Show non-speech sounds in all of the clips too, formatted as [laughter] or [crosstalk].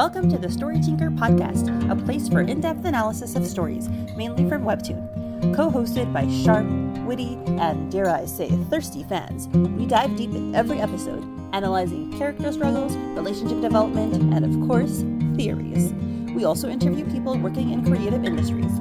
Welcome to the Story Tinker podcast, a place for in depth analysis of stories, mainly from Webtoon. Co hosted by sharp, witty, and dare I say, thirsty fans, we dive deep in every episode, analyzing character struggles, relationship development, and of course, theories. We also interview people working in creative industries.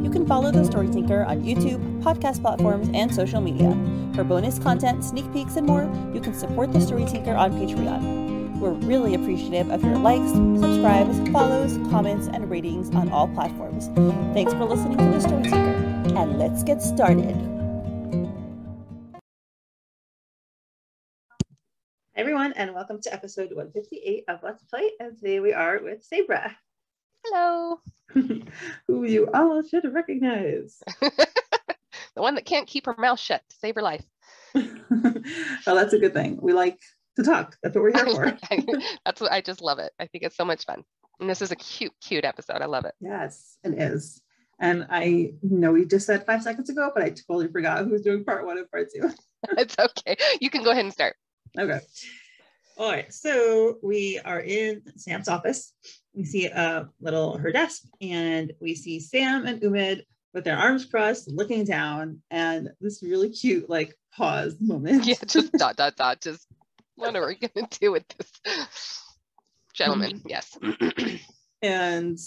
You can follow The Story Tinker on YouTube, podcast platforms, and social media. For bonus content, sneak peeks, and more, you can support The Story Tinker on Patreon. We're really appreciative of your likes, subscribes, follows, comments, and ratings on all platforms. Thanks for listening to The Story Tinker, and let's get started. Hi everyone, and welcome to episode 158 of Let's Play. And today we are with Sabra. Hello. [laughs] who you all should recognize. [laughs] the one that can't keep her mouth shut to save her life. [laughs] well, that's a good thing. We like to talk. That's what we're here for. [laughs] that's what I just love it. I think it's so much fun. And this is a cute, cute episode. I love it. Yes, it is. And I know we just said five seconds ago, but I totally forgot who's doing part one and part two. [laughs] [laughs] it's okay. You can go ahead and start. Okay. All right. So we are in Sam's office we see a little her desk and we see Sam and Umed with their arms crossed looking down and this really cute like pause moment. Yeah, just dot dot dot. Just what are we gonna [laughs] do with this gentleman? Mm-hmm. Yes. [clears throat] and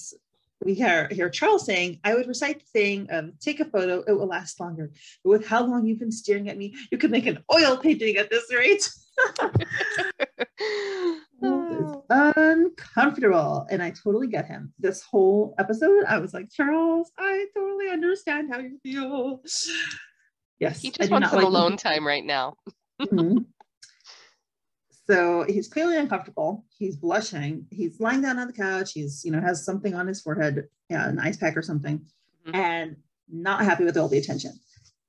we hear, hear Charles saying, I would recite the saying, um, take a photo, it will last longer. But with how long you've been staring at me, you could make an oil painting at this rate. [laughs] uncomfortable. And I totally get him. This whole episode, I was like, Charles, I totally understand how you feel. Yes. He just wants some like alone him. time right now. mm-hmm. So he's clearly uncomfortable. He's blushing. He's lying down on the couch. He's, you know, has something on his forehead, yeah, an ice pack or something, mm-hmm. and not happy with all the attention.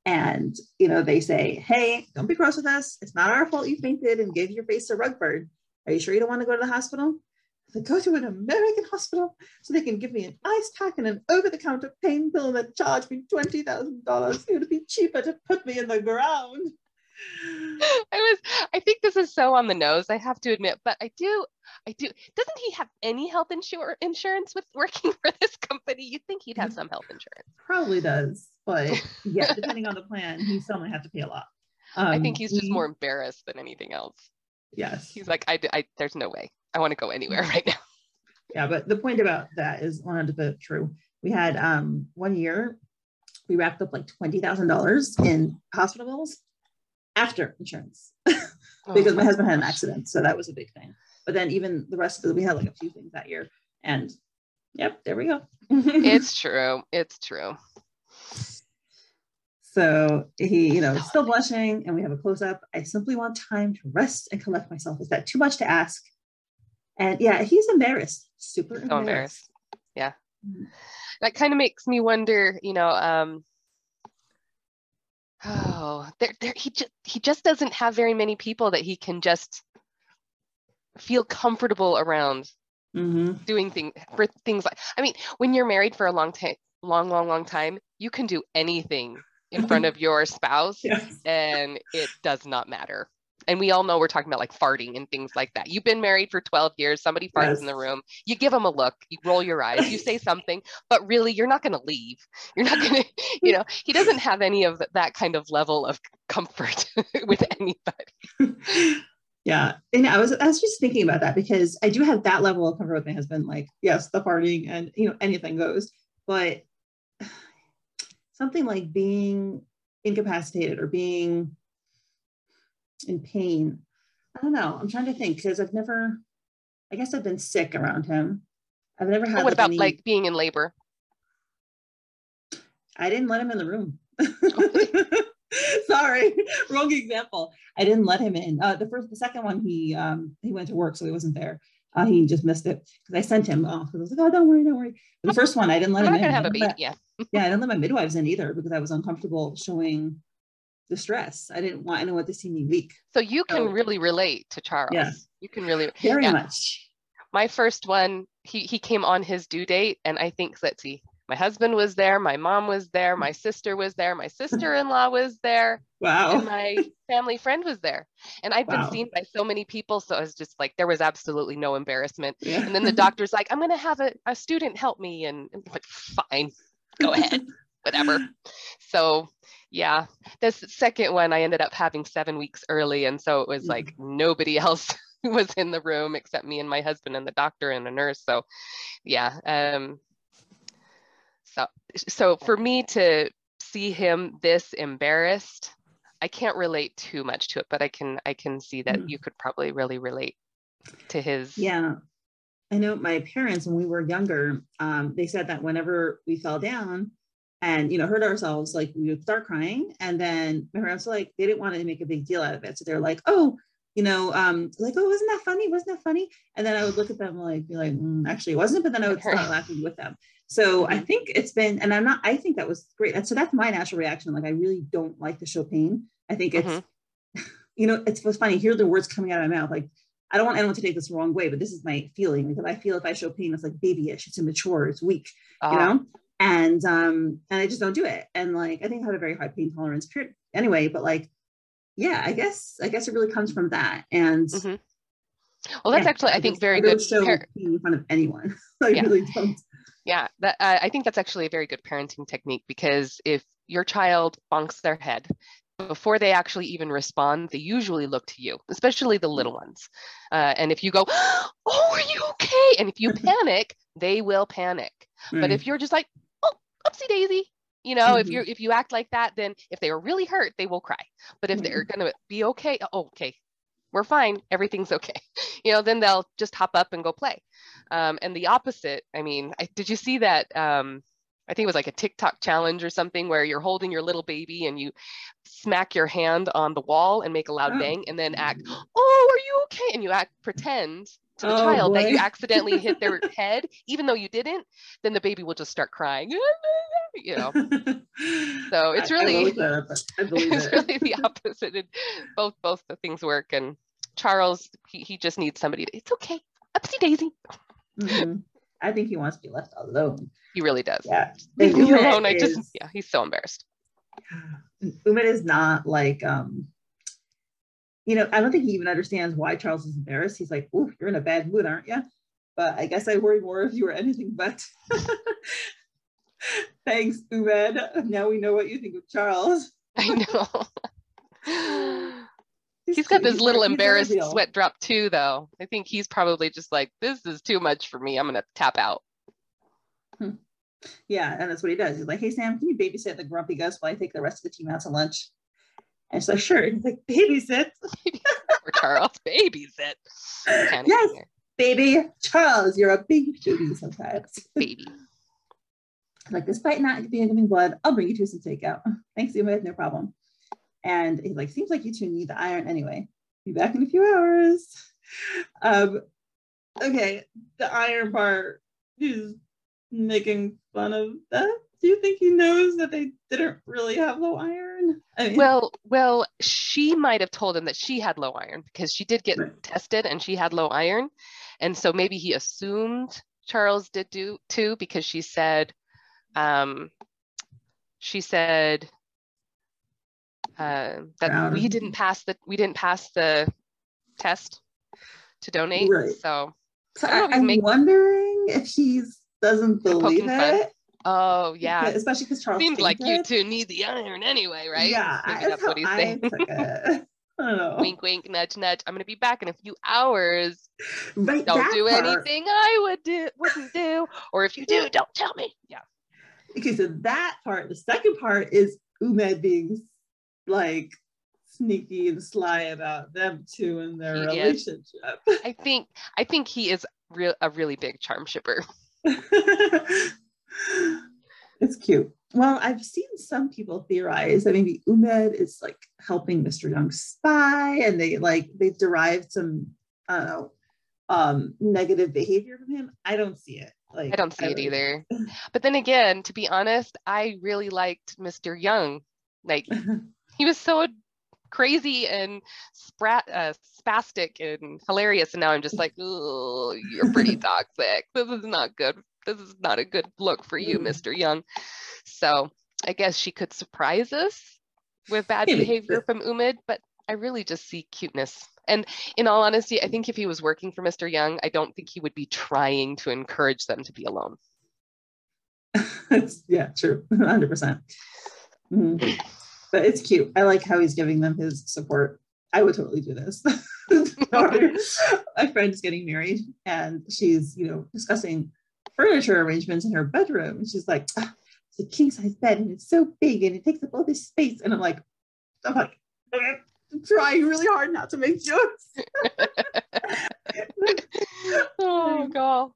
And, you know, they say, hey, don't be cross with us. It's not our fault you fainted and gave your face to rug burn. Are you sure you don't want to go to the hospital? I go to an American hospital so they can give me an ice pack and an over-the-counter pain pill and then charge me twenty thousand dollars. It would be cheaper to put me in the ground. I was I think this is so on the nose, I have to admit, but I do I do doesn't he have any health insur- insurance with working for this company? You'd think he'd have some health insurance. Probably does, but [laughs] yeah, depending on the plan, he still might have to pay a lot. Um, I think he's just he, more embarrassed than anything else. Yes. He's like, I, I there's no way. I want to go anywhere [laughs] right now. Yeah, but the point about that is 100% true. We had um, one year, we wrapped up like $20,000 in hospital bills after insurance oh because oh my, my husband had an accident. So that was a big thing. But then even the rest of it, we had like a few things that year. And yep, there we go. [laughs] it's true. It's true. So he, you know, still blushing, and we have a close up. I simply want time to rest and collect myself. Is that too much to ask? And yeah, he's embarrassed, super embarrassed. So embarrassed. Yeah. Mm-hmm. That kind of makes me wonder, you know, um, oh, there, there, he just he just doesn't have very many people that he can just feel comfortable around mm-hmm. doing things for things like. I mean, when you're married for a long time, long, long, long time, you can do anything in front of your spouse [laughs] yes. and it does not matter and we all know we're talking about like farting and things like that. You've been married for 12 years, somebody farts yes. in the room, you give them a look, you roll your eyes, you say [laughs] something, but really you're not going to leave. You're not going [laughs] to, you know, he doesn't have any of that kind of level of comfort [laughs] with anybody. Yeah. And I was I was just thinking about that because I do have that level of comfort with my husband. Like, yes, the farting and you know, anything goes. But [sighs] something like being incapacitated or being in pain. I don't know. I'm trying to think because I've never, I guess I've been sick around him. I've never had. what like about any... like being in labor? I didn't let him in the room. [laughs] [laughs] Sorry, wrong example. I didn't let him in. Uh, the first, the second one, he um, he went to work, so he wasn't there. Uh, he just missed it because I sent him off. I was like, "Oh, don't worry, don't worry." But the first one, I didn't let I'm him in. Have a baby. yeah, yeah, I didn't let my midwives in either because I was uncomfortable showing the stress. I didn't want anyone to see me weak. So you can so, really relate to Charles. Yeah. You can really very yeah. much. My first one, he he came on his due date, and I think let's see, my husband was there, my mom was there, my sister was there, my sister-in-law was there. Wow. And my family friend was there. And I've wow. been seen by so many people. So I was just like, there was absolutely no embarrassment. Yeah. And then the doctor's like, I'm gonna have a, a student help me. And I'm like, fine, go ahead, [laughs] whatever. [gasps] So yeah, this second one I ended up having seven weeks early. And so it was mm-hmm. like nobody [laughs] else was in the room except me and my husband and the doctor and a nurse. So yeah. Um so so for me to see him this embarrassed, I can't relate too much to it, but I can I can see that mm. you could probably really relate to his yeah I know my parents, when we were younger, um, they said that whenever we fell down and, you know, hurt ourselves, like we would start crying. And then my parents were like, they didn't want to make a big deal out of it. So they're like, oh, you know, um, like, oh, wasn't that funny? Wasn't that funny? And then I would look at them like, be like, mm, actually, it wasn't. But then I would start [laughs] laughing with them. So mm-hmm. I think it's been, and I'm not, I think that was great. And so that's my natural reaction. Like, I really don't like to show pain. I think it's, mm-hmm. [laughs] you know, it's was funny. Hear the words coming out of my mouth. Like, I don't want anyone to take this the wrong way, but this is my feeling because I feel if I show pain, it's like babyish, it's immature, it's weak, uh, you ah. know? And um, and I just don't do it. And like I think I have a very high pain tolerance period anyway, but like, yeah, I guess I guess it really comes from that. And mm-hmm. well, that's yeah, actually I, I think very I good. Show par- in front of anyone. [laughs] I yeah. really don't. Yeah, that, uh, I think that's actually a very good parenting technique because if your child bonks their head, before they actually even respond, they usually look to you, especially the little ones. Uh, and if you go, [gasps] "Oh, are you okay?" and if you [laughs] panic, they will panic. Right. But if you're just like, "Oh, oopsie daisy," you know, mm-hmm. if you if you act like that, then if they are really hurt, they will cry. But if mm-hmm. they're gonna be okay, oh, okay, we're fine, everything's okay. [laughs] You know, then they'll just hop up and go play. Um, and the opposite, I mean, I, did you see that? Um, I think it was like a TikTok challenge or something where you're holding your little baby and you smack your hand on the wall and make a loud oh. bang and then act, oh, are you okay? And you act pretend to the oh, child boy. that you accidentally hit their [laughs] head, even though you didn't, then the baby will just start crying. [laughs] you know. [laughs] So it's really it's really the opposite. both both the things work. And Charles, he, he just needs somebody to, it's okay. Upsy daisy. Mm-hmm. I think he wants to be left alone. He really does. Yeah. Leave me alone. Is, I just yeah, he's so embarrassed. Umed is not like um you know, I don't think he even understands why Charles is embarrassed. He's like, "Ooh, you're in a bad mood, aren't you?" But I guess I worry more if you were anything but. [laughs] Thanks, Umed. Now we know what you think of Charles. I know. [laughs] he's, he's got this little embarrassed sweat drop too, though. I think he's probably just like, this is too much for me. I'm gonna tap out. Hmm. Yeah, and that's what he does. He's like, hey Sam, can you babysit the grumpy Gus while I take the rest of the team out to lunch? And she's like, sure. He's like, babysit. [laughs] or Charles, babysit. Yes, baby. Charles, you're a big baby sometimes. [laughs] Baby. like, despite not being giving blood, I'll bring you to some takeout. [laughs] Thanks, Uma, no problem. And he's like, seems like you two need the iron anyway. Be back in a few hours. Um, okay, the iron part is making fun of that. Do you think he knows that they didn't really have low iron? I mean, well, well, she might have told him that she had low iron because she did get right. tested and she had low iron, and so maybe he assumed Charles did do too because she said, um, she said uh, that we didn't pass the we didn't pass the test to donate. Right. So, so I am wondering if she doesn't believe it. Fun. Oh yeah, especially because Charles seems like you two need the iron anyway, right? Yeah, Maybe that's what he's saying. [laughs] I don't know. Wink, wink, nudge, nudge. I'm gonna be back in a few hours. Right, don't do part. anything I would do, wouldn't do, or if you do, don't tell me. Yeah. Okay, so that part. The second part is Umed being like sneaky and sly about them two and their he relationship. Is. I think I think he is real a really big charm shipper. [laughs] it's cute. Well, I've seen some people theorize that maybe Umed is like helping Mr. Young spy, and they like they've derived some I don't know um negative behavior from him. I don't see it. Like I don't see I it either. [laughs] But then again, to be honest, I really liked Mr. Young. Like he was so crazy and sprat, uh, spastic and hilarious. And now I'm just like, oh, you're pretty [laughs] toxic. This is not good. This is not a good look for you, mm. Mr. Young. So I guess she could surprise us with bad behavior from Umed, but I really just see cuteness. And in all honesty, I think if he was working for Mr. Young, I don't think he would be trying to encourage them to be alone. [laughs] yeah, true. [laughs] 100%. percent mm hmm But it's cute. I like how he's giving them his support. I would totally do this. [laughs] My friend is getting married and she's, you know, discussing furniture arrangements in her bedroom. And she's like, ah, it's a king size bed and it's so big and it takes up all this space. And I'm like, I'm like. I'm trying really hard not to make jokes. [laughs] oh god.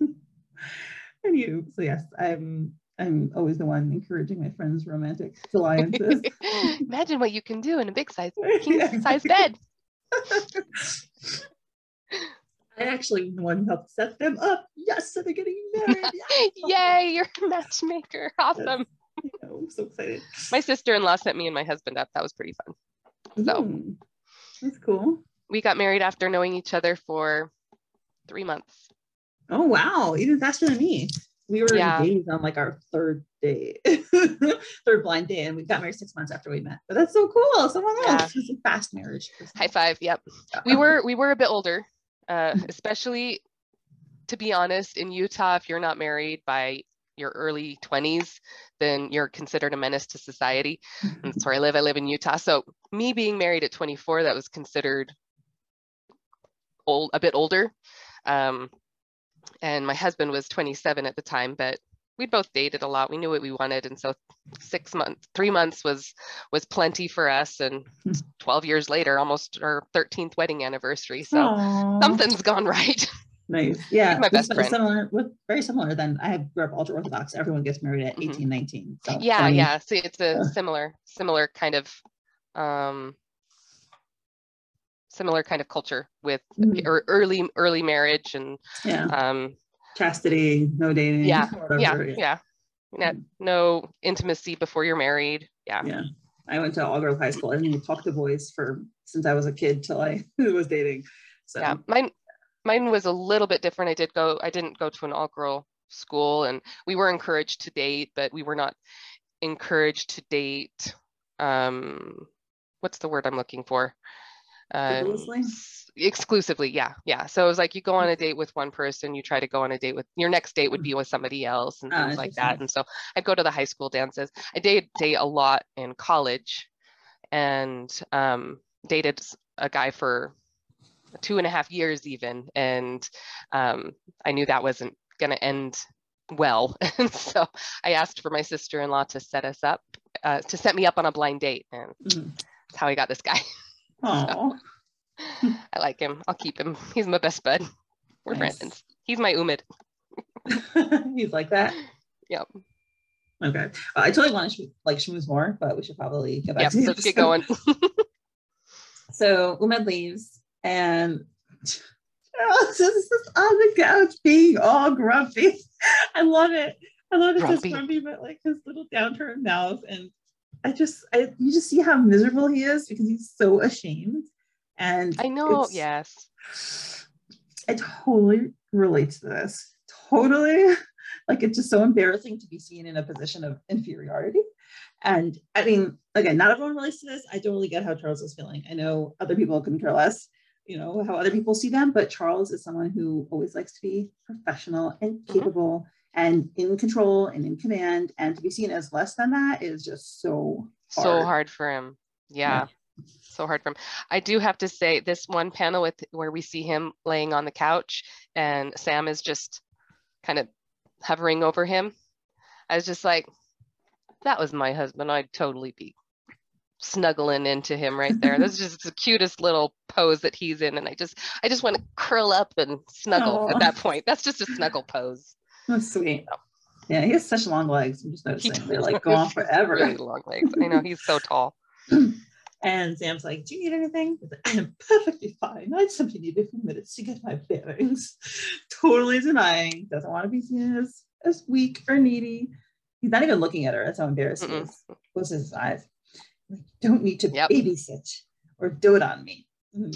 [laughs] And you, so yes, I'm I'm always the one encouraging my friends' romantic alliances. [laughs] Imagine what you can do in a big size king yeah. size bed. I actually the one who helped set them up. Yes, so they're getting [laughs] married. Yes. Yay, you're a matchmaker. Awesome. [laughs] Yes. I'm so excited. My sister-in-law set me and my husband up. That was pretty fun. So mm, that's cool. We got married after knowing each other for three months. Oh wow, even faster than me. We were yeah. engaged on like our third day, [laughs] third blind day, and we got married six months after we met. But that's so cool. Someone else. Yeah. It's a fast marriage. High five. Yep. We were we were a bit older, uh, especially to be honest, in Utah, if you're not married by your early 20s, then you're considered a menace to society. And that's where I live. I live in Utah. So me being married at 24, that was considered old, a bit older. Um, and my husband was 27 at the time, but we both dated a lot. We knew what we wanted, and so six months, three months was was plenty for us. And 12 years later, almost our 13th wedding anniversary. So Aww. something's gone [laughs] right. Nice. Yeah. my best friend. Similar, very similar. Then I grew up ultra orthodox. Everyone gets married at mm-hmm. 18, 19. So yeah, yeah. See, it's a similar, similar kind of um similar kind of culture with mm-hmm. early early marriage and yeah. um chastity, no dating. Yeah. Yeah. Yeah. yeah. Mm. No intimacy before you're married. Yeah. Yeah. I went to all girls high school. I didn't even talk to boys for since I was a kid till I [laughs] was dating. So yeah, mine mine was a little bit different. I did go, I didn't go to an all girl school and we were encouraged to date, but we were not encouraged to date. Um, what's the word I'm looking for? Um, exclusively yeah yeah so it was like you go on a date with one person you try to go on a date with your next date would be with somebody else and ah, things uh, like that and so i'd go to the high school dances i did date a lot in college and um, dated a guy for two and a half years even and um, i knew that wasn't going to end well. [laughs] And so i asked for my sister-in-law to set us up uh, to set me up on a blind date and mm-hmm. that's how i got this guy. [laughs] So, i like him. I'll keep him. He's my best bud. We're nice. friends. He's my umed. [laughs] He's like that? Yep. Okay. Uh, i totally want to sh- like schmooze more but we should probably get back yep, to let's get going. so umed leaves and Charles is just on the couch being all grumpy. I love it. I love it grumpy. just grumpy, but like his little downturned mouth. And I just, I, you just see how miserable he is because he's so ashamed. And I know, yes. I totally relate to this. Totally. Like it's just so embarrassing to be seen in a position of inferiority. And I mean, again, not everyone relates to this. I don't really get how Charles is feeling. I know other people can care less you know how other people see them but charles is someone who always likes to be professional and mm-hmm. capable mm-hmm. and in control and in command and to be seen as less than that is just so hard. so hard for him yeah. yeah. so hard for him i do have to say this one panel with where we see him laying on the couch and sam is just kind of hovering over him i was just like that was my husband i'd totally be snuggling into him right there. This is just the cutest little pose that he's in. And I just I just want to curl up and snuggle Aww. at that point. That's just a snuggle pose. That's sweet. So. Yeah, he has such long legs. I'm just noticing they're like go on forever. Really long legs. I know he's so [laughs] tall. and Sam's like, "Do you need anything?" I am perfectly fine. I just simply need a few minutes to get my bearings. [laughs] totally denying. Doesn't want to be seen as as weak or needy. He's not even looking at her. That's how embarrassed Mm-mm. he is. Closes his eyes don't need to yep. babysit or dote on me.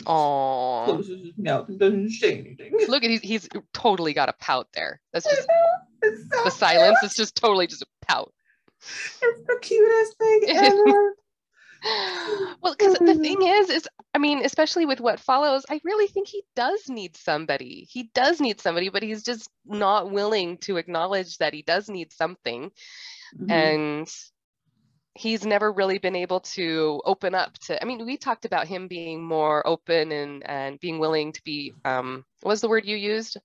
Oh, closes his mouth and doesn't say anything. Look at he's he's totally got a pout there. That's just so the silence. It's just totally just a pout. It's the cutest thing [laughs] ever. well, because the thing [laughs] is, is I mean, especially with what follows, I really think he does need somebody. He does need somebody, but he's just not willing to acknowledge that he does need something. Mm-hmm. And he's never really been able to open up to i mean we talked about him being more open and and being willing to be um what was the word you used?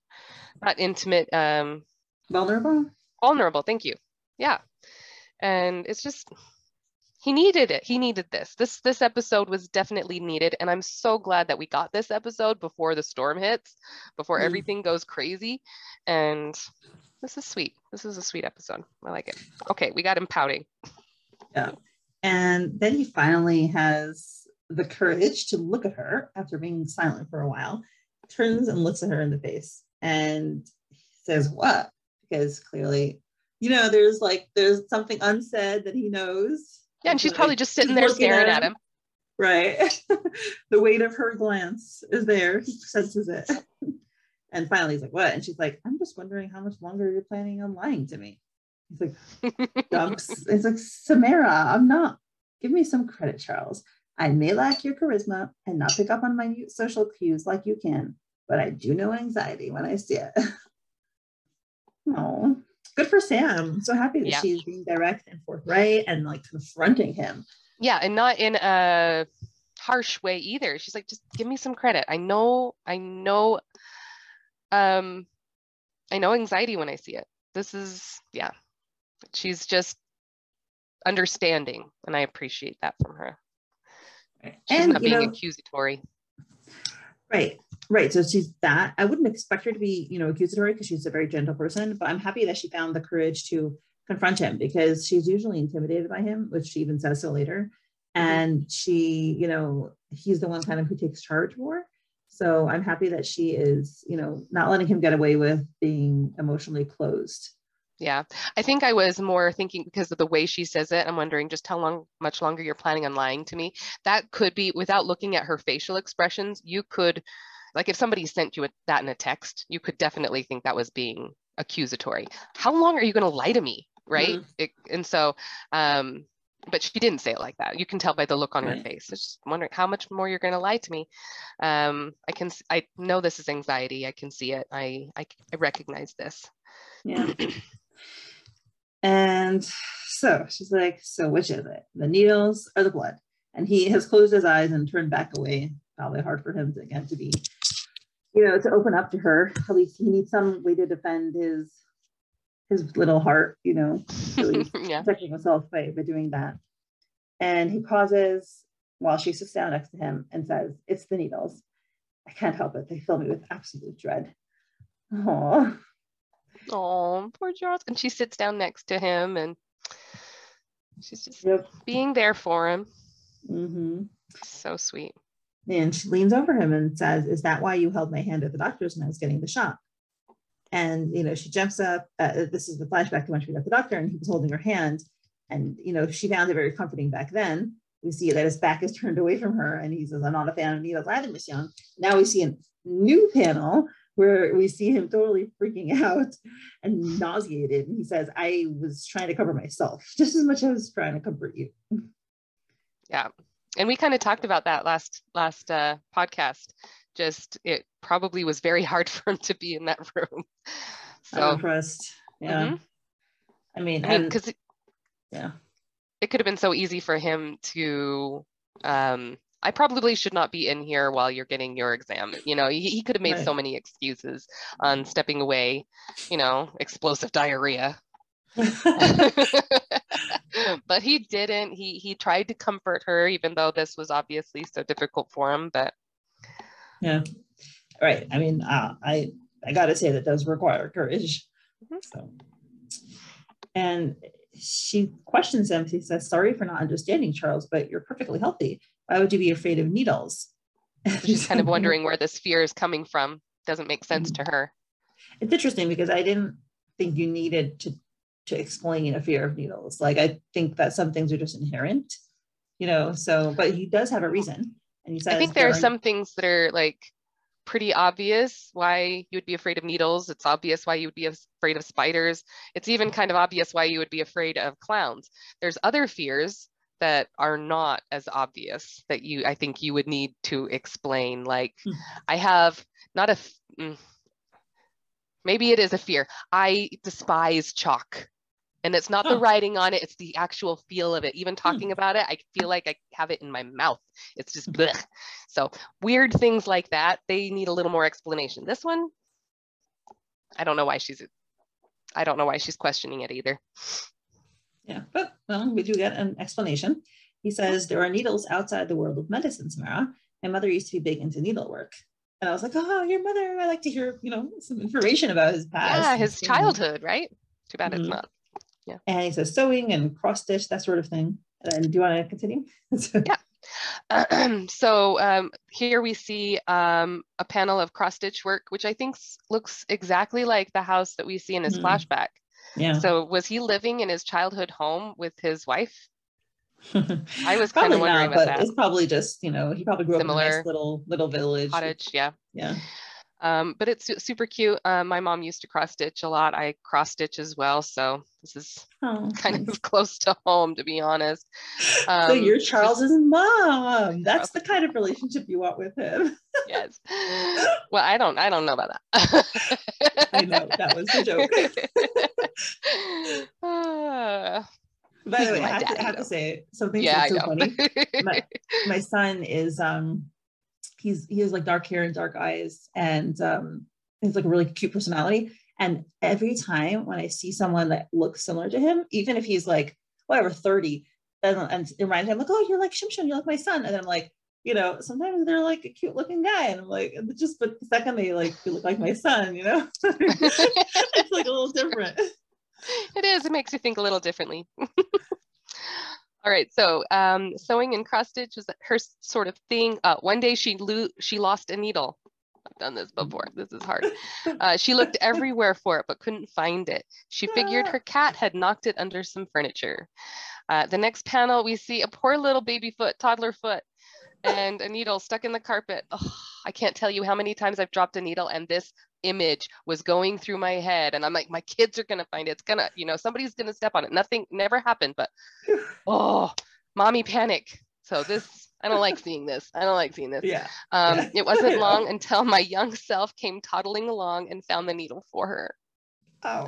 Not intimate um vulnerable? Vulnerable thank you. Yeah. And it's just he needed it he needed this. This this episode was definitely needed and i'm so glad that we got this episode before the storm hits before mm. everything goes crazy. And this is sweet. This is a sweet episode. I like it. Okay we got him pouting [laughs] yeah. And then he finally has the courage to look at her after being silent for a while, turns and looks at her in the face and says, What? Because clearly, you know, there's like, there's something unsaid that he knows. Yeah. And she's probably just sitting there staring at him. At him. Right. [laughs] the weight of her glance is there. He senses it. and finally, he's like, What? And she's like, I'm just wondering how much longer you're planning on lying to me. He's like, [laughs] dumps. it's like, Samara, I'm not. Give me some credit, Charles. I may lack your charisma and not pick up on my social cues like you can, but I do know anxiety when I see it. [laughs] oh, good for Sam. I'm so happy that yeah. she's being direct and forthright and like confronting him. Yeah, and not in a harsh way either. She's like, just give me some credit. I know, I know, um, I know anxiety when I see it. This is, yeah, she's just understanding and i appreciate that from her. She's and, not being know, accusatory. Right right so she's that. I wouldn't expect her to be you know accusatory because she's a very gentle person but i'm happy that she found the courage to confront him because she's usually intimidated by him which she even says so later. Mm-hmm. and she you know he's the one kind of who takes charge more. So i'm happy that she is you know not letting him get away with being emotionally closed yeah. I think I was more thinking because of the way she says it. I'm wondering just how long, much longer you're planning on lying to me. That could be without looking at her facial expressions. You could, like, if somebody sent you a, that in a text, you could definitely think that was being accusatory. How long are you going to lie to me? Right. Mm-hmm. It, and so, um, but she didn't say it like that. You can tell by the look on right. her face. Just wondering how much more you're going to lie to me. Um, I can, I know this is anxiety. I can see it. I, I, I recognize this. Yeah. [clears throat] And so she's like, So which is it? The needles or the blood? And he has closed his eyes and turned back away. Probably hard for him to again to be, you know, to open up to her. At least he needs some way to defend his his little heart, you know, really [laughs] yeah. protecting himself by, by doing that. And he pauses while she sits down next to him and says, It's the needles. I can't help it. They fill me with absolute dread. Oh, Oh, poor Charles. And she sits down next to him and she's just yep. being there for him. Mm-hmm. So sweet. And she leans over him and says, Is that why you held my hand at the doctor's when I was getting the shot? And, you know, she jumps up. Uh, this is the flashback to when she got the doctor and he was holding her hand. And, you know, she found it very comforting back then. We see that his back is [laughs] turned away from her and he says, I'm not a fan of needles either, Miss Young. Now we see a new panel where we see him totally freaking [laughs] out and nauseated. And he says, I was trying to cover myself [laughs] just as much as I was trying to comfort you. Yeah. And we kind of talked about that last last uh, podcast. Just it probably was very [laughs] hard for him to be in that room. So I'm impressed. Yeah. Mm-hmm. I mean, because yeah, it could have been so easy for him to um I probably should not be in here while you're getting your exam. You know, he, he could have made right. so many excuses on stepping away, you know, explosive diarrhea. [laughs] but he didn't. He he tried to comfort her, even though this was obviously so difficult for him. But yeah, right. I mean, uh, I I got to say that does require courage. Mm-hmm. So, and she questions him. She says, "Sorry for not understanding, Charles, but you're perfectly healthy. Why would you be afraid of needles? She's kind of [laughs] wondering where this fear is coming from. Doesn't make sense to her. It's interesting because I didn't think you needed to to explain a fear of needles. Like I think that some things are just inherent, you know. So, but he does have a reason, And he says, I think there, there are, are some things that are like pretty obvious why you would be afraid of needles. It's obvious why you would be afraid of spiders. It's even kind of obvious why you would be afraid of clowns. There's other fears that are not as obvious that you I think you would need to explain. Like hmm. I have not a mm, maybe it is a fear. I despise chalk. And it's not the writing on it, it's the actual feel of it. Even hmm. talking about it, I feel like I have it in my mouth. It's just blech. So weird things like that, they need a little more explanation. This one, I don't know why she's I don't know why she's questioning it either. Yeah, but well, we do get an explanation. He says there are needles outside the world of medicine, Samara. My mother used to be big into needlework. And I was like, oh, your mother, I like to hear, you know, some information about his past. Yeah, his childhood, right? Too bad mm-hmm. it's not. Yeah. And he says sewing and cross stitch, that sort of thing. And do you want to continue? [laughs] yeah. [clears throat] so um, here we see um, a panel of cross stitch work, which I think looks exactly like the house that we see in his mm. flashback. Yeah. So was he living in his childhood home with his wife? [laughs] I was kind of wondering not, but that. It's probably just you know he probably grew Similar up in a nice little little village cottage. Yeah. Yeah. Um, but it's super cute. Uh, my mom used to cross stitch a lot. I cross stitch as well, so this is oh, [laughs] kind nice. of close to home, to be honest. Um, so you're Charles's mom. That's the kind of relationship you want with him. yes. Well, I don't. I don't know about that. I know that was the joke. uh, [laughs] By the [laughs] way, I have, to, I have to, say something yeah, so funny. my, my son is um he's he has like dark hair and dark eyes and um he's like a really cute personality. And every time when I see someone that looks similar to him, even if he's like whatever 30, and, and it reminds me, I'm like, oh, you're like Shimshon, you're like my son. And I'm like, you know, sometimes they're like a cute looking guy, and I'm like, just but the second they like you look like my son, you know, [laughs] it's like a little different. [laughs] It is. It makes you think a little differently. [laughs] All right, so um, sewing and cross stitch is her sort of thing. Uh, one day she lo- she lost a needle. I've done this before. This is hard. [laughs] Uh, she looked everywhere for it but couldn't find it. She figured her cat had knocked it under some furniture. Uh, the next panel, we see a poor little baby foot, toddler foot, and a needle stuck in the carpet. Oh, I can't tell you how many times I've dropped a needle and this image was going through my head and i'm like my kids are gonna find it. It's gonna you know somebody's gonna step on it. Nothing never happened but [laughs] oh mommy panic. So this i don't like seeing this. I don't like seeing this. Yeah, um [laughs] it wasn't long until my young self came toddling along and found the needle for her. Oh.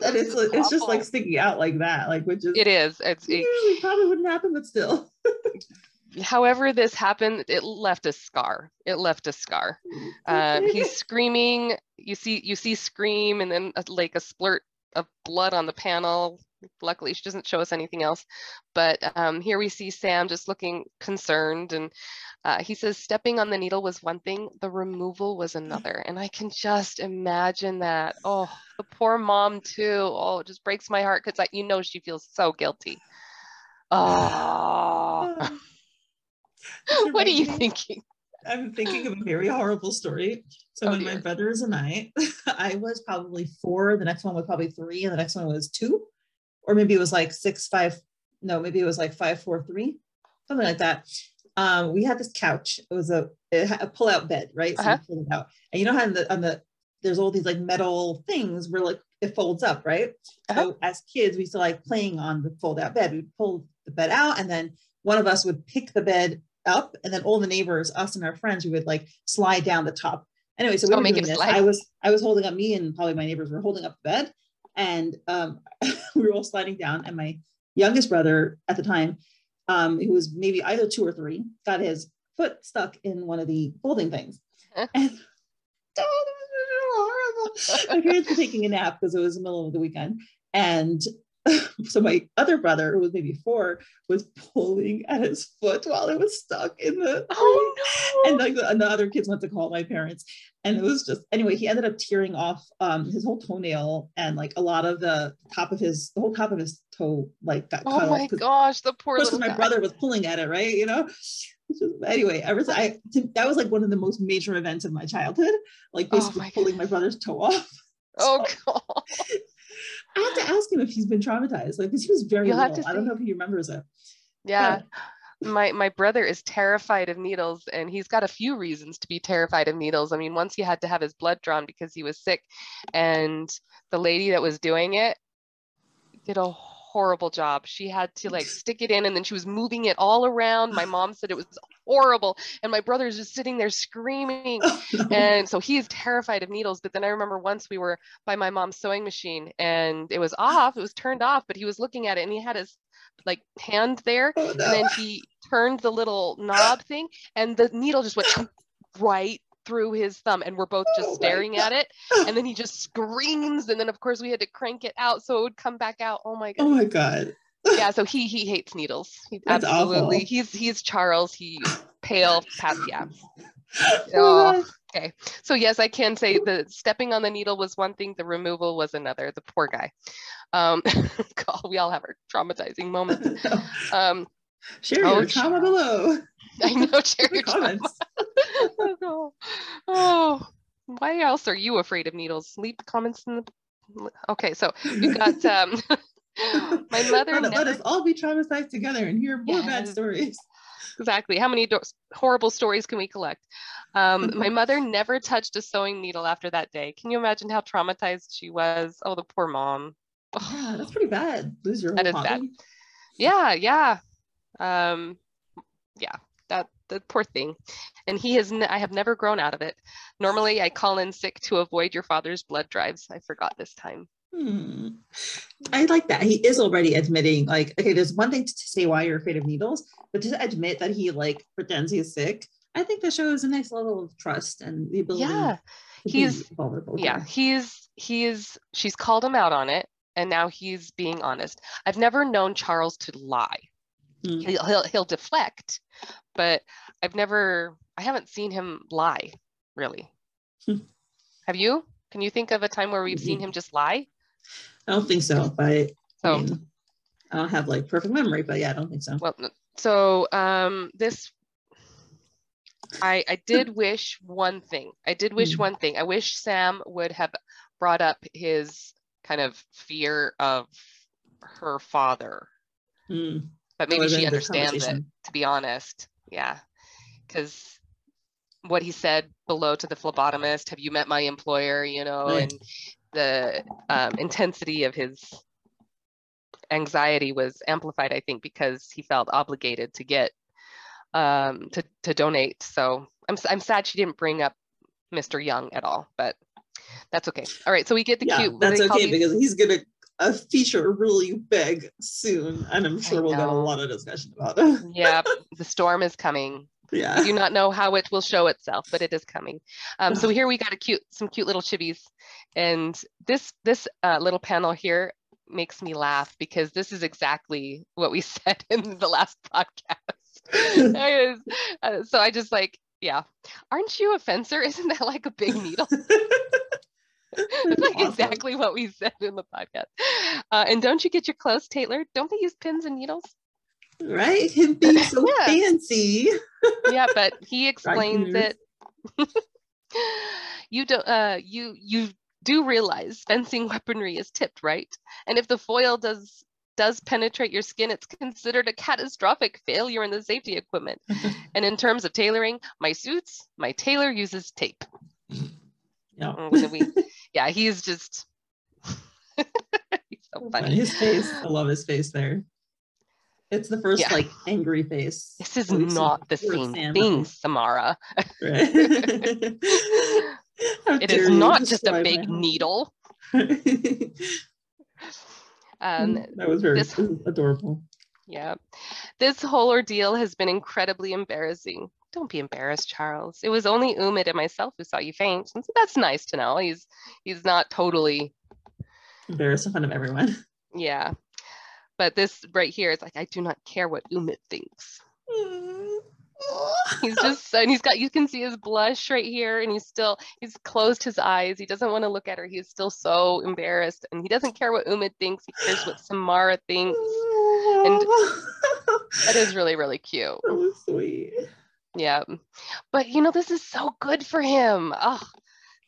That is it's just like sticking out like that like which is it is. It's it probably wouldn't happen but still [laughs] however this happened it left a scar. It left a scar. Uh, he's screaming. You see you see scream and then a, like a splurt of blood on the panel. Luckily she doesn't show us anything else. But um, here we see sam just looking concerned and uh, he says stepping on the needle was one thing the removal was another. And i can just imagine that. Oh the poor mom too. Oh it just breaks my heart because you know she feels so guilty. Oh [sighs] [laughs] [laughs] what are you thinking? I'm thinking of a very horrible story. So oh, when dear. my brothers and I, [laughs] I was probably four, the next one was probably three, and the next one was two, or maybe it was like six, five, no, maybe it was like five, four, three, something like that. Um, we had this couch. It was a, a pull-out bed, right? So uh-huh. it out, and you know how on the on the there's all these like metal things where like it folds up, right? Uh-huh. So as kids, we used to like playing on the fold-out bed. We'd pull the bed out, and then one of us would pick the bed up, and then all the neighbors, us and our friends, we would like slide down the top. Anyway, so we oh, were doing this. Slide. I was I was holding up me and probably my neighbors were holding up the bed, and um, [laughs] we were all sliding down. And my youngest brother at the time, um, who was maybe either two or three, got his foot stuck in one of the folding things, [laughs] and oh, [laughs] horrible. My parents were taking a nap because it was the middle of the weekend, and [laughs] so my other brother, who was maybe four, was pulling at his foot while it was stuck in the oh no. and like the, and the other kids went to call my parents. And it was just anyway he ended up tearing off um his whole toenail and like a lot of the top of his the whole top of his toe like got oh cut my gosh the poor little my guy. brother was pulling at it right you know? Anyway ever since I that was like one of the most major events of my childhood. Like oh basically oh my pulling my brother's toe off. [laughs] Oh god I have to ask him if he's been traumatized, like because he was very You'll little. I don't know if he remembers it. Yeah. my my brother is terrified of needles and he's got a few reasons to be terrified of needles. I mean, once he had to have his blood drawn because he was sick and the lady that was doing it did a horrible job. She had to like [laughs] stick it in and then she was moving it all around. My mom said it was horrible. And my brother's just sitting there screaming. [laughs] and so he's terrified of needles. But then I remember once we were by my mom's sewing machine and it was off, it was turned off, but he was looking at it and he had his like hand there. Oh, no. And then he turned the little knob thing and the needle just went [laughs] right through his thumb and we're both just oh staring at it and then he just screams and then of course we had to crank it out so it would come back out. Oh my god oh my god. Yeah so he he hates needles. He, [laughs] absolutely awful. he's he's charles. He [laughs] pale past yeah. [laughs] Oh, okay. So yes i can say the stepping on the needle was one thing the removal was another the poor guy. Um we all have our traumatizing moments. Um share your oh, trauma below [laughs] I know, comments. oh, no. oh, why else are you afraid of needles? Leave comments in the. Okay, so we got [laughs] um, [laughs] my mother. Let, never... let, us all be traumatized together and hear more yes. bad stories. Exactly. How many do- horrible stories can we collect? Um, my mother never touched a sewing needle after that day. Can you imagine how traumatized she was? Oh, the poor mom. Yeah, [sighs] that's pretty bad. Lose your that is hobby. bad. Yeah, yeah. Um, yeah, the poor thing. And he has i have never grown out of it. Normally i call in sick to avoid your father's blood drives. I forgot this time. Hmm. i like that. He is already admitting like okay there's one thing to say why you're afraid of needles but to admit that he like pretends he's sick i think that shows a nice level of trust and the ability yeah. he's vulnerable yeah he's he's she's called him out on it and now he's being honest. I've never known charles to lie Mm. He'll, he'll he'll deflect, but I've never I haven't seen him lie really. Hmm. Have you? Can you think of a time where we've seen him just lie? I don't think so, but so, I, mean, I don't have like perfect memory, but yeah, I don't think so. Well, so um, this I I did [laughs] wish one thing. I did wish mm. one thing. I wish Sam would have brought up his kind of fear of her father. Mm but maybe she understands it to be honest. Yeah. Because what he said below to the phlebotomist have you met my employer? You know right. and the um, intensity of his anxiety was amplified i think because he felt obligated to get um, to, to donate. So I'm, I'm sad she didn't bring up mr young at all but that's okay. All right so we get the yeah, cute that's okay because he's gonna a feature really big soon, and I'm sure we'll get a lot of discussion about it. [laughs] yeah, the storm is coming. Yeah. I do not know how it will show itself, but it is coming. Um, so [sighs] here we got a cute, some cute little chibis, and this this uh, little panel here makes me laugh because this is exactly what we [laughs] said in the last podcast. [laughs] Uh, so I just like, yeah, aren't you a fencer? Isn't that like a big needle? It's like awesome. exactly what we said in the podcast. Uh, and don't you get your clothes tailored? Don't they use pins and needles? Right? Him being [laughs] so yeah. fancy. yeah, but [laughs] he explains it. [laughs] you don't uh you you do realize fencing weaponry is tipped, right? And if the foil does does penetrate your skin, it's considered a catastrophic failure in the safety equipment. and in terms of tailoring, my suits, my tailor uses tape. Yeah. Mm, we, [laughs] yeah, he's just [laughs] he's so funny. His face, I love his face there. It's the first yeah. like angry face. This is not the same Sam thing, Samara. [laughs] It is not just a big needle. um, that was very this, adorable. Yeah. This whole ordeal has been incredibly embarrassing. Don't be embarrassed, Charles. It was only Umed and myself who saw you faint. So that's nice to know. He's he's not totally embarrassed in front of everyone. [laughs] Yeah. But this right here is like, I do not care what Umed thinks. he's [laughs] just and he's got you can see his blush right here and he's still he's closed his eyes he doesn't want to look at her he's still so embarrassed and he doesn't care what umed thinks he cares what samara thinks and [laughs] that is really really cute sweet yeah. But you know, this is so good for him. Oh,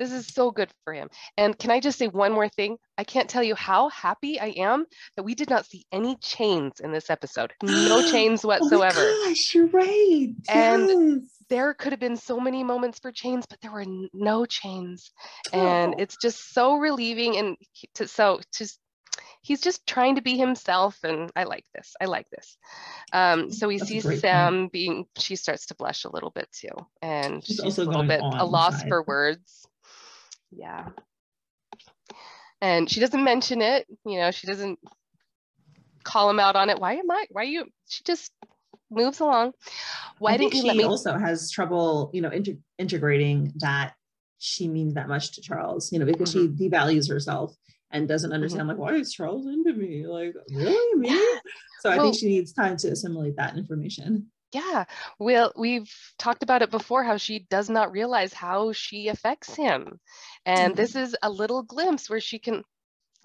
This is so good for him. And can I just say one more thing? I can't tell you how happy I am that we did not see any chains in this episode. [gasps] No chains oh whatsoever. Oh gosh, you're right. And yes. there could have been so many moments for chains, but there were no chains. And oh. it's just so relieving and to so just he's just trying to be himself and i like this i like this. Um, so we That's see sam point. being she starts to blush a little bit too and she's, she's also a little bit a loss for words. Yeah. And she doesn't mention it you know she doesn't call him out on it. Why am i why you she just moves along. Why didn't you she me- also has trouble you know inter- integrating that she means that much to charles you know because mm-hmm. she devalues herself and doesn't mm-hmm. understand mm-hmm. like why is Charles into me? Like really me? So I well, think she needs time to assimilate that information. Yeah. Well, we've talked about it before how she does not realize how she affects him. And this is a little glimpse where she can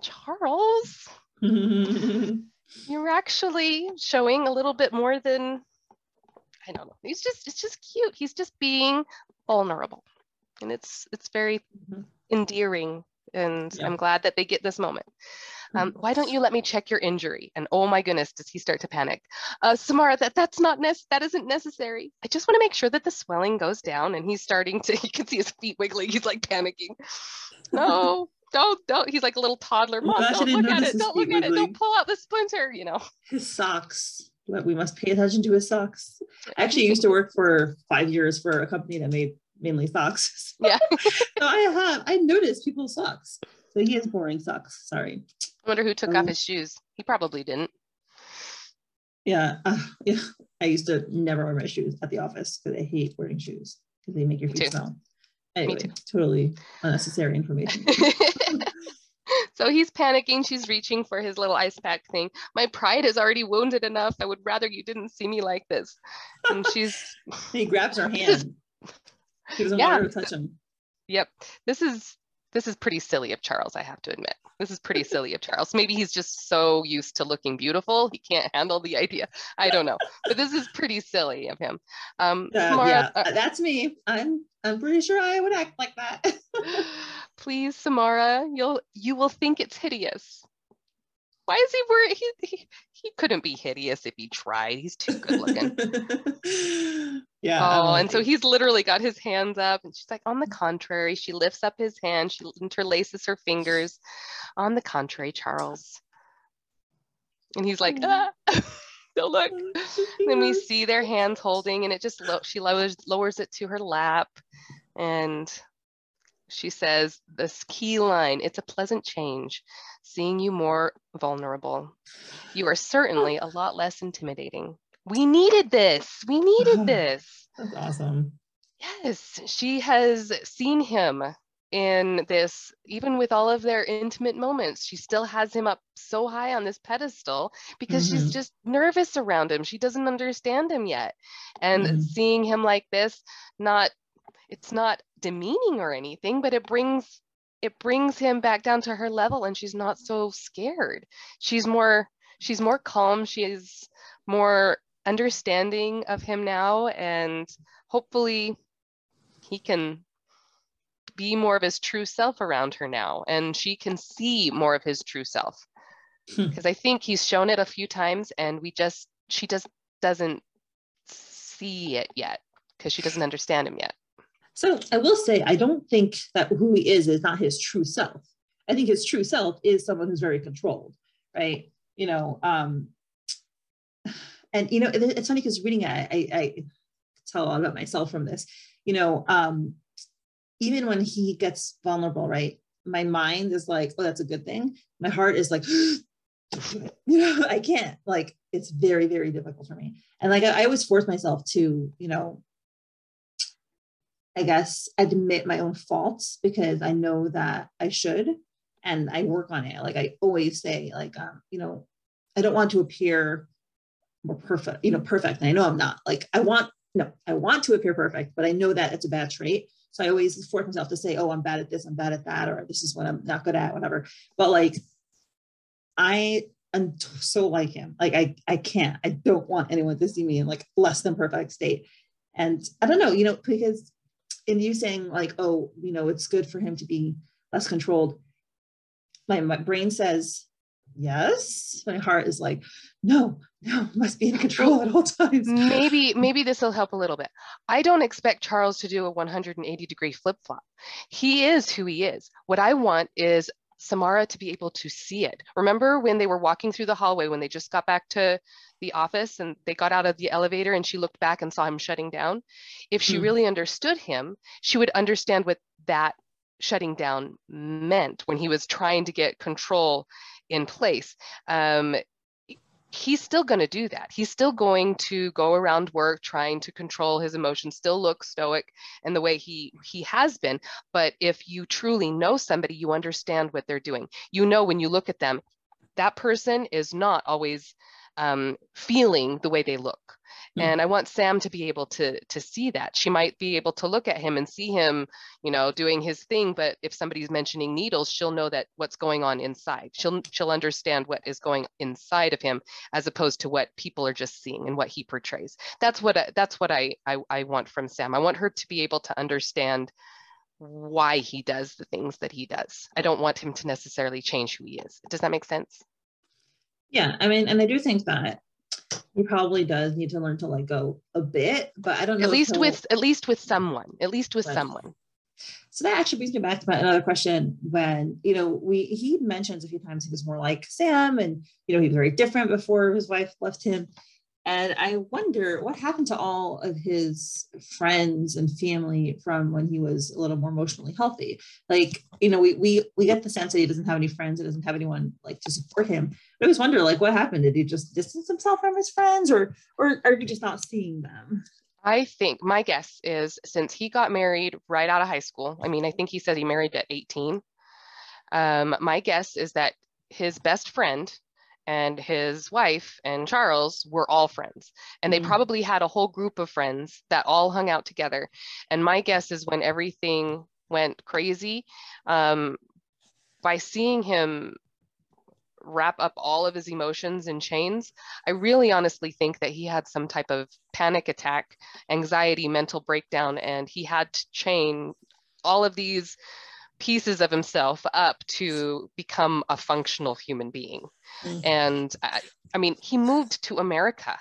Charles [laughs] you're actually showing a little bit more than I don't know. He's just it's just cute. He's just being vulnerable. And it's it's very mm-hmm. endearing and I'm glad that they get this moment. Um, why don't you let me check your injury? And oh my goodness, does he start to panic? Uh, Samara, that that's not nec- that isn't necessary. I just want to make sure that the swelling goes down. And he's starting to, [laughs] you can see his feet wiggling. He's like panicking. [laughs] No, don't, don't. He's like a little toddler. Mom, don't look at it. Don't look at wiggling. it. Don't pull out the splinter. You know. His socks. But we must pay attention to his socks. I actually [laughs] used to work for five years for a company that made mainly socks. [laughs] Yeah. [laughs] so I have I noticed people's socks. So he has boring socks. Sorry. I wonder who took um, off his shoes. He probably didn't. Yeah, uh, [laughs] yeah. I used to never wear my shoes at the office because I hate wearing shoes because they make your feet smell. Anyway, totally unnecessary information. so he's panicking. She's reaching for his little ice pack thing. My pride is already wounded enough. I would rather you didn't see me like this. And she's. he grabs her hand. He doesn't yeah. want her to touch him. Yep. This is this is pretty silly of Charles, I have to admit. This is pretty silly of Charles. Maybe he's just so used to looking beautiful, he can't handle the idea. I don't know, but this is pretty silly of him. Um, uh, Samara, yeah, uh, that's me. I'm I'm pretty sure I would act like that. [laughs] please, Samara, you'll you will think it's hideous. Why is he worried? He, he, he couldn't be hideous if he tried. He's too good looking. [laughs] yeah. Oh, and so he's literally got his hands up, and she's like, on the contrary, she lifts up his hand, she interlaces her fingers. On the contrary, Charles. And he's like, ah. [laughs] Don't look. then we see their hands holding, and it just lo- she lowers lowers it to her lap, and she says this key line it's a pleasant change seeing you more vulnerable you are certainly a lot less intimidating we needed this. We needed [laughs] this. That's awesome. Yes she has seen him in this even with all of their intimate moments. She still has him up so high on this pedestal because mm-hmm. she's just nervous around him. She doesn't understand him yet. And mm-hmm. seeing him like this not it's not demeaning or anything, but it brings it brings him back down to her level and she's not so scared. She's more she's more calm, she is more understanding of him now and hopefully he can be more of his true self around her now and she can see more of his true self because hmm. i think he's shown it a few times and we just she just doesn't see it yet because she doesn't understand him yet so I will say, I don't think that who he is is not his true self. I think his true self is someone who's very controlled, right? You know, um, and you know, it's funny because reading it, I, I, I tell a lot about myself from this. You know, um, even when he gets vulnerable, right? My mind is like, oh, that's a good thing. My heart is like, [gasps] you know, I can't. Like, it's very, very difficult for me. And like, I, I always force myself to, you know, I guess, admit my own faults because I know that I should and I work on it. Like I always say, like, um, you know, I don't want to appear more perfect, you know, perfect. And I know I'm not. Like I want, no, I want to appear perfect, but I know that it's a bad trait. So I always force myself to say, oh, I'm bad at this, I'm bad at that, or this is what I'm not good at, whatever. But like I am so like him. Like I I can't, I don't want anyone to see me in like less than perfect state. And I don't know, you know, because in you saying like, oh, you know, it's good for him to be less controlled. My, my brain says yes. My heart is like, no, no, must be in control at all times. Maybe, maybe this will help a little bit. I don't expect Charles to do a 180 degree flip flop. He is who he is. What I want is Samara to be able to see it. Remember when they were walking through the hallway when they just got back to the office and they got out of the elevator and she looked back and saw him shutting down? If she mm. really understood him, she would understand what that shutting down meant when he was trying to get control in place. Um, he's still going to do that. He's still going to go around work trying to control his emotions, still look stoic in the way he he has been. But if you truly know somebody, you understand what they're doing. You know when you look at them, that person is not always um, feeling the way they look. Mm. And I want Sam to be able to to see that. She might be able to look at him and see him, you know, doing his thing. But if somebody's mentioning needles, she'll know that what's going on inside. She'll she'll understand what is going inside of him as opposed to what people are just seeing and what he portrays. That's what I, that's what I, I I want from Sam. I want her to be able to understand why he does the things that he does. I don't want him to necessarily change who he is. Does that make sense? Yeah, I mean, and I do think that he probably does need to learn to let go a bit, but I don't know. At least with at least with someone. At least with right. someone. So that actually brings me back to my another question. When you know, we he mentions a few times he was more like Sam, and you know he was very different before his wife left him. And I wonder what happened to all of his friends and family from when he was a little more emotionally healthy. Like, you know, we we we get the sense that he doesn't have any friends, he doesn't have anyone like to support him. But I always wonder, like, what happened? Did he just distance himself from his friends, or or are you just not seeing them? I think my guess is since he got married right out of high school. I mean, I think he said he married at 18. Um, my guess is that his best friend and his wife and Charles were all friends. And they mm probably had a whole group of friends that all hung out together. And my guess is when everything went crazy, um, by seeing him wrap up all of his emotions in chains, I really honestly think that he had some type of panic attack, anxiety, mental breakdown, and he had to chain all of these pieces of himself up to become a functional human being. Mm-hmm. And I, I mean, he moved to America.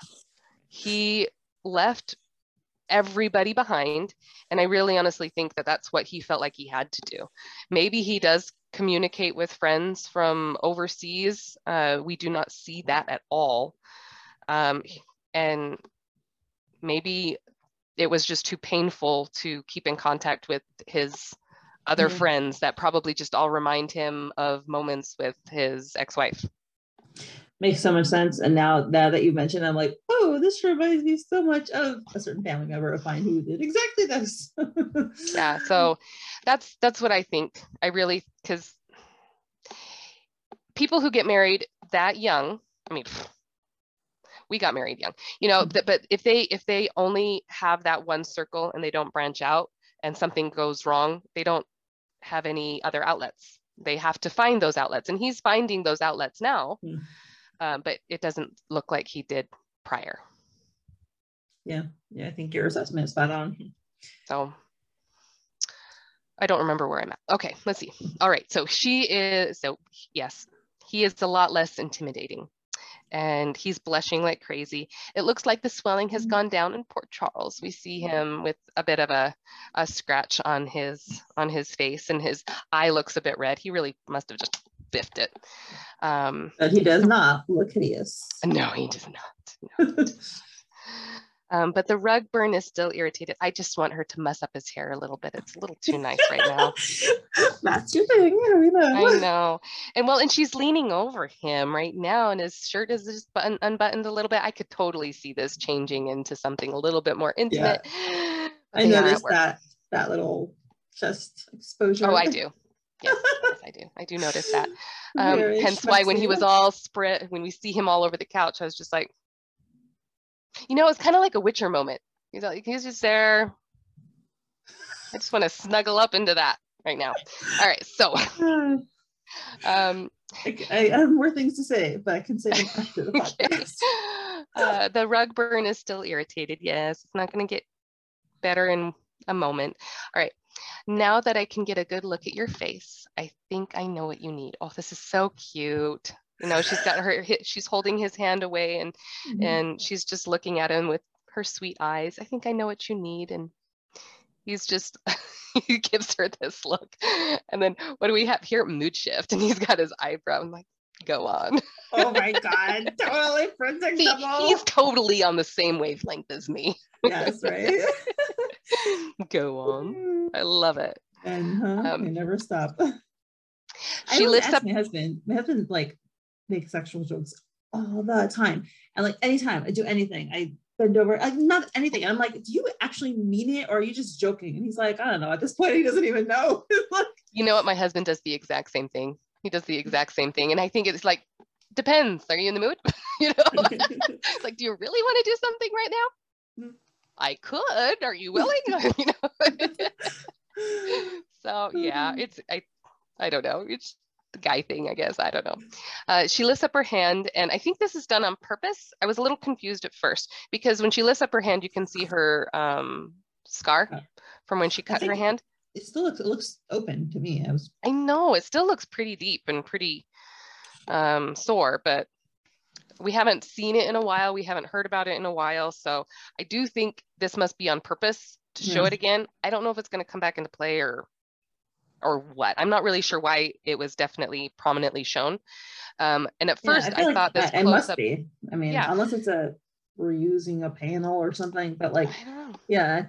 He left everybody behind. And I really honestly think that that's what he felt like he had to do. Maybe he does communicate with friends from overseas. Uh, we do not see that at all. Um, and maybe it was just too painful to keep in contact with his other mm-hmm. friends that probably just all remind him of moments with his ex-wife makes so much sense and now now that you mentioned i'm like oh this reminds me so much of a certain family member of mine who did exactly this [laughs] yeah so that's that's what i think i really because people who get married that young i mean we got married young you know mm-hmm. but if they if they only have that one circle and they don't branch out and something goes wrong they don't have any other outlets. They have to find those outlets, and he's finding those outlets now, mm. but it doesn't look like he did prior. Yeah, yeah, I think your assessment is spot on. So I don't remember where I'm at. Okay, let's see. All right, so she is, so yes, he is a lot less intimidating and he's blushing like crazy. It looks like the swelling has mm. gone down in Port Charles. We see him with a bit of a, a scratch on his on his face and his eye looks a bit red. He really must have just biffed it. Um, but he does not look hideous. No, he does not. No, he does. [laughs] Um, but the rug burn is still irritated. I just want her to mess up his hair a little bit. It's a little too nice right now. That's your thing. I know. I know. And well, and she's leaning over him right now, and his shirt is just button, unbuttoned a little bit. I could totally see this changing into something a little bit more intimate. Yeah. I noticed that that little chest exposure. Oh, I do. [laughs] Yes, yes, I do. I do notice that. Um, hence why when he was all spread, when we see him all over the couch, I was just like, you know, it's kind of like a Witcher moment. He's like, he's just there. I just want to snuggle up into that right now. All right, so [sighs] um, I, I, have more things to say, but I can say them after the [laughs] podcast. [laughs] uh, the rug burn is still irritated. Yes, it's not going to get better in a moment. All right. Now that I can get a good look at your face, I think I know what you need. Oh, this is so cute. You know, she's got her, she's holding his hand away and, mm-hmm. and she's just looking at him with her sweet eyes. I think I know what you need. And he's just, [laughs] he gives her this look. And then what do we have here? Mood shift. And he's got his eyebrow. I'm like, go on. Oh my God. [laughs] totally predictable. He's totally on the same wavelength as me. Yes, right. [laughs] go on. I love it. And huh, um, never stop. She lifts up my husband. My husband's like makes sexual jokes all the time. And like anytime I do anything, I bend over, like not anything. And I'm like, do you actually mean it or are you just joking? And he's like, I don't know. At this point, he doesn't even know. [laughs] you know what? My husband does the exact same thing. He does the exact same thing. And I think it's like, depends. Are you in the mood? [laughs] you know, [laughs] it's like, do you really want to do something right now? Mm. I could. Are you willing? you know. so yeah, mm-hmm. it's I I don't know. It's guy thing, I guess. I don't know. Uh, she lifts up her hand, and I think this is done on purpose. I was a little confused at first because when she lifts up her hand, you can see her um, scar from when she cut her hand it still looks it looks open to me. I was I know it still looks pretty deep and pretty um, sore, but we haven't seen it in a while. We haven't heard about it in a while. So I do think this must be on purpose to show yeah. it again. I don't know if it's going to come back into play or or what. I'm not really sure why it was definitely prominently shown. Um, and at first, yeah, I, I like thought this it must up, be. I mean, yeah. unless it's a we're using a panel or something, but like, yeah,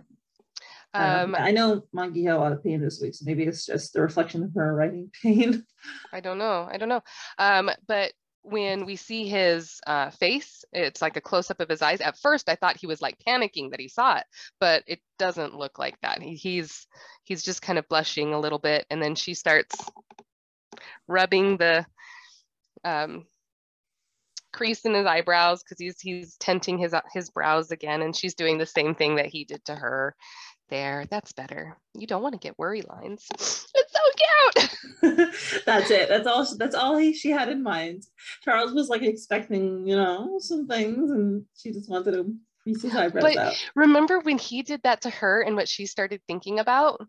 um, I know Mongie had a lot of pain this week, so maybe it's just the reflection of her writing [laughs] pain. I don't know. I don't know. Um, but when we see his uh, face, it's like a close up of his eyes. At first, I thought he was like panicking that he saw it, but it doesn't look like that. He, he's he's just kind of blushing a little bit, and then she starts rubbing the um, crease in his eyebrows because he's he's tenting his his brows again, and she's doing the same thing that he did to her. There, that's better. You don't want to get worry lines. [laughs] It's so cute. [laughs] that's it. That's all. That's all he, she had in mind. Charles was like expecting, you know, some things, and she just wanted to crease his eyebrows but out. Remember when he did that to her, and what she started thinking about?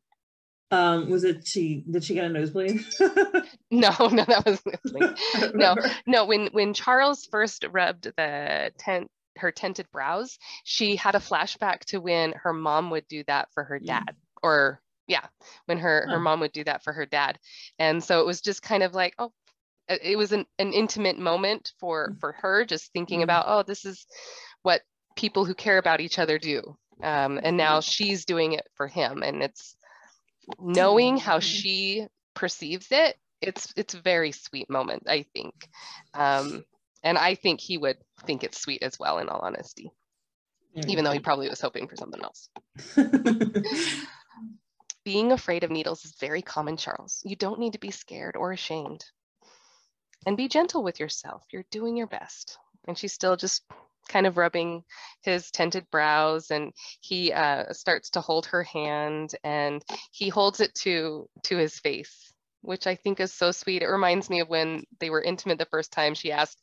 Um, was it she? Did she get a nosebleed? [laughs] no, no, that was no, no. When when Charles first rubbed the tent her tinted brows, she had a flashback to when her mom would do that for her mm. dad, or yeah, when her her mom would do that for her dad, and so it was just kind of like oh, it was an, an intimate moment for mm. for her, just thinking mm. about oh, this is what people who care about each other do, um, and now she's doing it for him, and it's knowing how she perceives it it's it's a very sweet moment i think. Um, and I think he would think it's sweet as well, in all honesty, even though he probably was hoping for something else. [laughs] Being afraid of needles is very common, Charles. You don't need to be scared or ashamed. And be gentle with yourself. You're doing your best. And she's still just kind of rubbing his tinted brows and he uh, starts to hold her hand and he holds it to to his face which i think is so sweet it reminds me of when they were intimate the first time she asked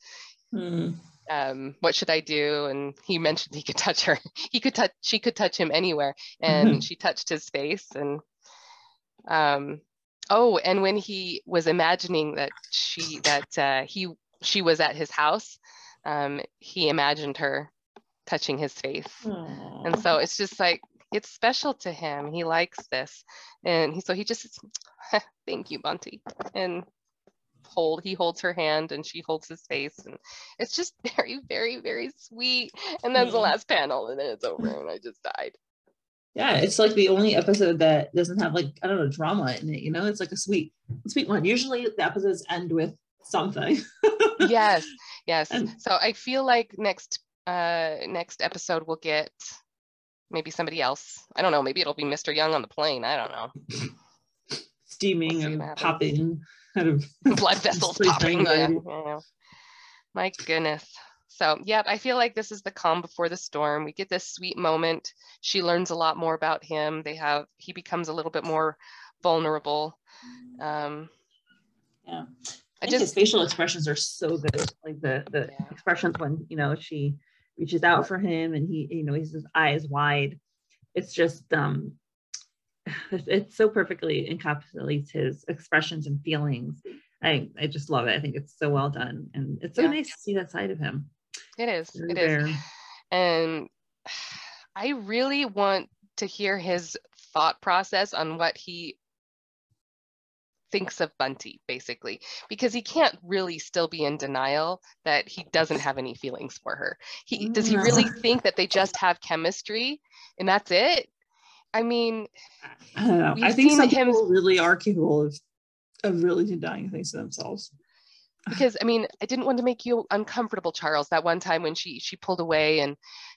Mm. Um, what should I do? And he mentioned he could touch her. [laughs] He could touch. She could touch him anywhere, and mm-hmm. she touched his face. And um, oh, and when he was imagining that she that uh, he she was at his house, um, he imagined her touching his face. Aww. And so it's just like it's special to him. He likes this, and he so he just [laughs] thank you, Bunty, and hold he holds her hand and she holds his face. And it's just [laughs] very very very sweet. And then the last panel and then it's over and i just died. Yeah it's like the only episode that doesn't have like i don't know drama in it you know? It's like a sweet sweet one. Usually the episodes end with something. [laughs] Yes yes. And, so i feel like next uh next episode we'll get maybe somebody else i don't know maybe it'll be mr young on the plane i don't know [laughs] steaming we'll and popping kind of [laughs] blood vessels popping. Yeah, yeah. My goodness. So, yep, I feel like this is the calm before the storm. We get this sweet moment. She learns a lot more about him. They have, he becomes a little bit more vulnerable. Um, yeah. I, I just, his facial expressions are so good. Like the, the yeah. expressions when, you know, she reaches out for him and he, you know, he's his eyes wide. It's just, um, [sighs] it so perfectly encapsulates his expressions and feelings. I I just love it. I think it's so well done, and it's so yeah. nice to see that side of him. It is. Very it rare. is. [sighs] And [sighs] I really want to hear his thought process on what he thinks of Bunty, basically, because he can't really still be in denial that he doesn't have any feelings for her. He does he really think that they just have chemistry and that's it? I mean, I don't know. I think some him... people really are capable of, of really denying things to themselves. Because I mean, I didn't want to make you uncomfortable, Charles. That one time when she she pulled away and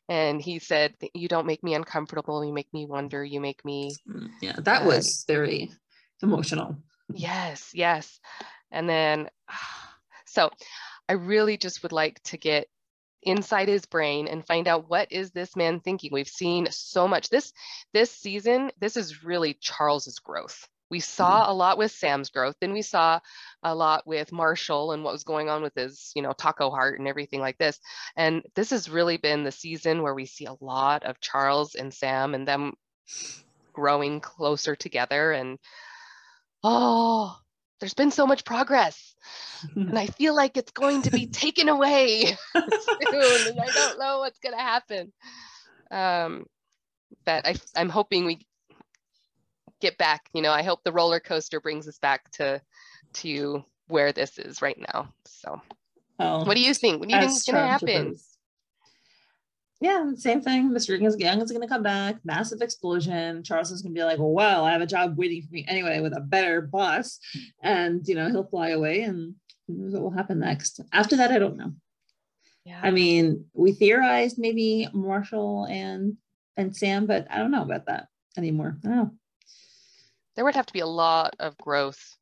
and he said, "You don't make me uncomfortable. You make me wonder. You make me." Mm, yeah, that uh, was very emotional. Yes, yes. And then, [sighs] so I really just would like to get inside his brain and find out what is this man thinking we've seen so much this this season this is really charles's growth we saw mm-hmm. a lot with sam's growth then we saw a lot with marshall and what was going on with his you know taco heart and everything like this and this has really been the season where we see a lot of charles and sam and them growing closer together and oh there's been so much progress [laughs] and I feel like it's going to be [laughs] taken away soon and I don't know what's going to happen. Um, but I, I'm hoping we get back, you know, I hope the roller coaster brings us back to, to where this is right now. So what do you think? What do you think is going to happen? Yeah, same thing. Mr. Young is going to come back, massive explosion. Charles is going to be like, well, I have a job waiting for me anyway with a better boss. And, you know, he'll fly away and what will happen next. After that, I don't know. Yeah. I mean, we theorized maybe Marshall and and Sam, but I don't know about that anymore. I don't know. There would have to be a lot of growth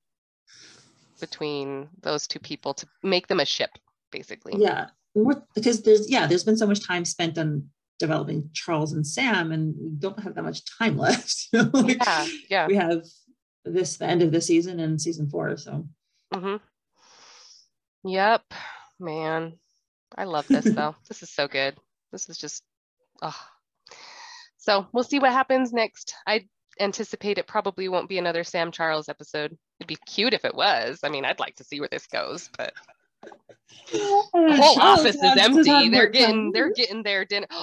between those two people to make them a ship, basically. Yeah because there's yeah there's been so much time spent on developing charles and sam and we don't have that much time [laughs] left. [laughs] Like, yeah yeah. we have this the end of the season and season four so. Mm-hmm. yep man. I love this [laughs] though. This is so good. This is just oh so we'll see what happens next. I anticipate it probably won't be another sam charles episode. It'd be cute if it was. I mean i'd like to see where this goes but the whole office is empty. They're getting they're getting their dinner. [gasps]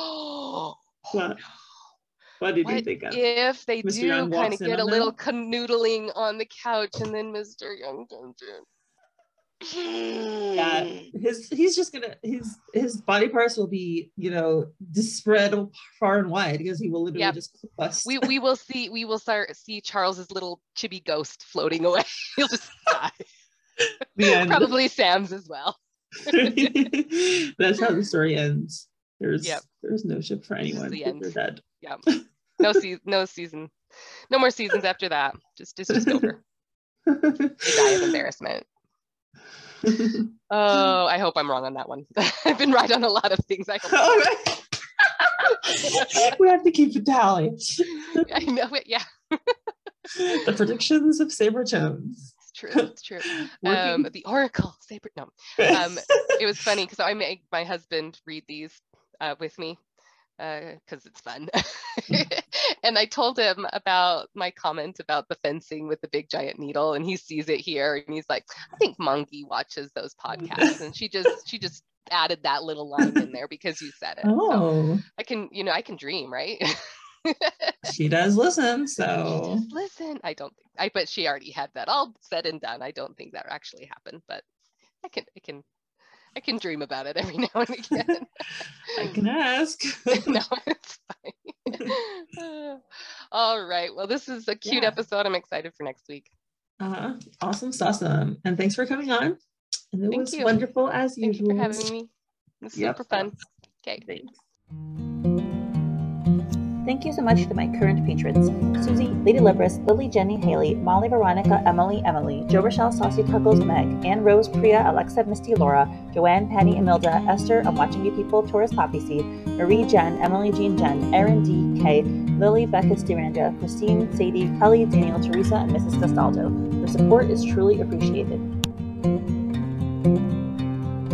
Oh, what? What did what you think of? If they Mr. do kind of get a little canoodling on the couch and then Mr. Young comes in. [sighs] Yeah, his he's just gonna his his body parts will be you know spread far and wide because he will literally yep. just bust. We we will see we will start see Charles's little chibi ghost floating away. [laughs] He'll just [laughs] die. [laughs] Probably Sam's as well. [laughs] That's how the story ends. There's yep. there's no ship for anyone. The end. They're dead. Yeah. No season. No season. No more seasons after that. Just it's just over. [laughs] they die of embarrassment. oh, I hope I'm wrong on that one. I've been right on a lot of things. I hope. we have to keep a tally. I know it. Yeah. the predictions of Sabra Jones true. It's true. [laughs] um, the Oracle Sabra. No, um, [laughs] it was funny because I make my husband read these uh, with me because uh, it's fun. [laughs] and I told him about my comment about the fencing with the big giant needle, and he sees it here, and he's like, "I think Mongie watches those podcasts," and she just she just added that little line in there because you said it. Oh, so I can you know I can dream, right? She does listen, so listen. I don't think I but she already had that all said and done. I don't think that actually happened, but I can I can I can dream about it every [laughs] now and again. [laughs] I can ask. [laughs] no, it's fine. all right. Well, this is a cute yeah. episode. I'm excited for next week. Uh-huh. Awesome, awesome. And thanks for coming on. And it Thank was you. wonderful as Thank usual. You for having me. It was yep. super fun. Okay. Thanks. Thank you so much to my current patrons Susie, Lady Libris, Lily, Jenny, Haley, Molly, Veronica, Emily, Emily, Joe Rochelle, Saucy Tuggles, Meg, Anne Rose, Priya, Alexa, Misty, Laura, Joanne, Patty, Emilda, Esther, I'm watching you people, Taurus, Poppy Seed, Marie, Jen, Emily, Jean, Jen, Erin, D, K, Lily, Becca, Stiranda, Christine, Sadie, Kelly, Daniel, Teresa, and Mrs. Castaldo. Your support is truly appreciated.